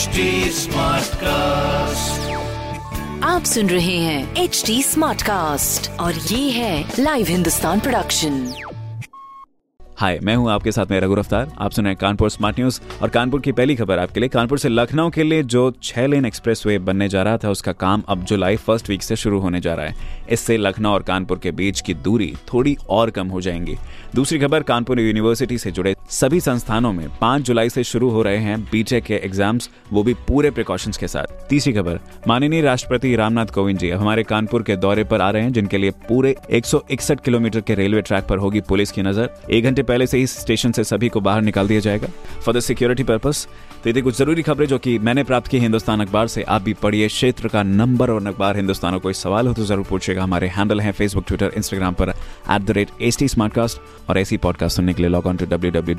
HD Smartcast. आप सुन रहे हैं एच डी स्मार्ट कास्ट और ये है लाइव हिंदुस्तान प्रोडक्शन हाय मैं हूँ आपके साथ में रघु अफ्तार आप सुन रहे हैं कानपुर स्मार्ट न्यूज़ और कानपुर की पहली खबर आपके लिए। कानपुर से लखनऊ के लिए जो छह लेन एक्सप्रेस वे बनने जा रहा था उसका काम अब जुलाई फ़र्स्ट वीक से शुरू होने जा रहा है। इससे लखनऊ और कानपुर के बीच की दूरी थोड़ी और कम हो जाएँगी। दूसरी खबर कानपुर यूनिवर्सिटी से जुड़े सभी संस्थानों में पाँच जुलाई से शुरू हो रहे हैं बीटेक के एग्ज़ाम्स वो भी पूरे प्रिकॉशंस के साथ। तीसरी खबर, माननीय राष्ट्रपति रामनाथ कोविंद जी हमारे कानपुर के दौरे पर आ रहे हैं, जिनके लिए पूरे 161 किलोमीटर के रेलवे ट्रैक पर होगी पुलिस की नज़र। एक घंटे पहले से ही स्टेशन से सभी को बाहर निकाल दिया जाएगा। फॉर द सिक्योरिटी पर्पस तो ये कुछ ज़रूरी खबरें जो कि मैंने प्राप्त की हिंदुस्तान अखबार से, आप भी पढ़िए क्षेत्र का नंबर और अखबार हिंदुस्तान कोई सवाल हो तो ज़रूर पूछेगा हमारे हैंडल है फेसबुक ट्विटर इंस्टाग्राम पर एट और ऐसी पॉडकास्ट सुनने के लिए log on to W